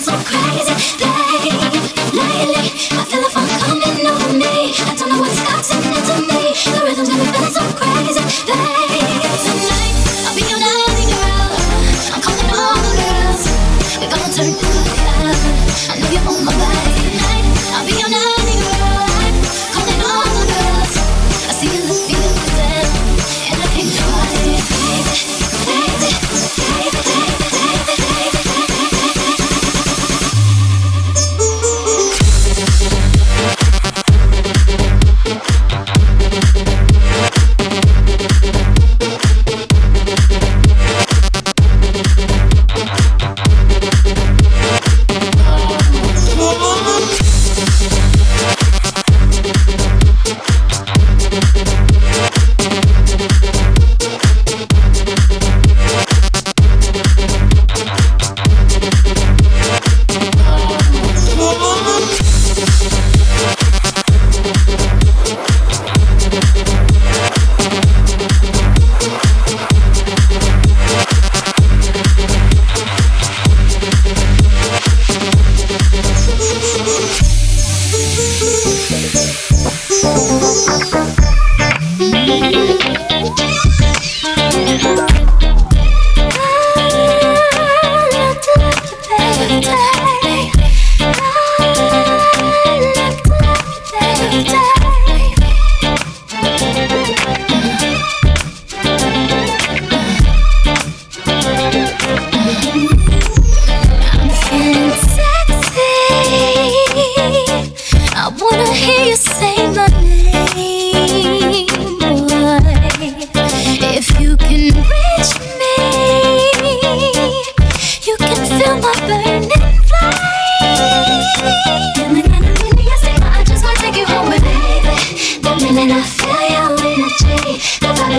so crazy.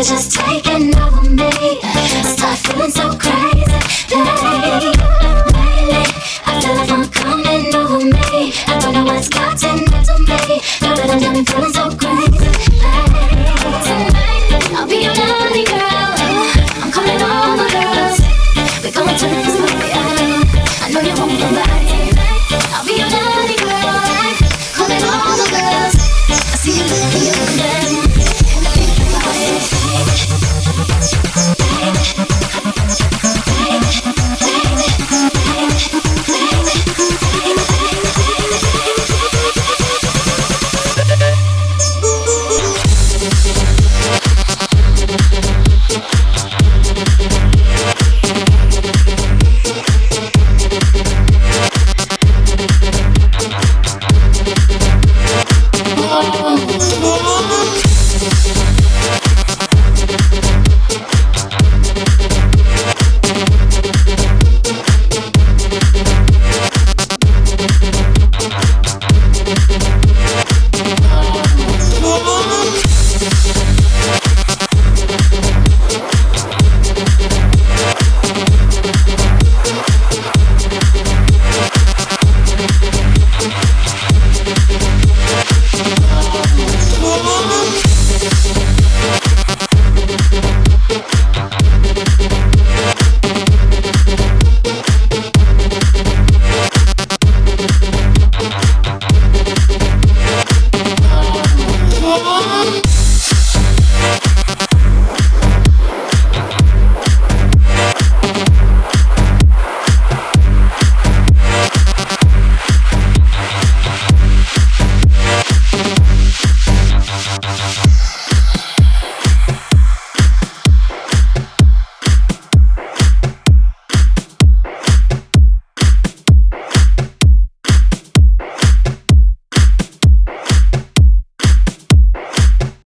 Just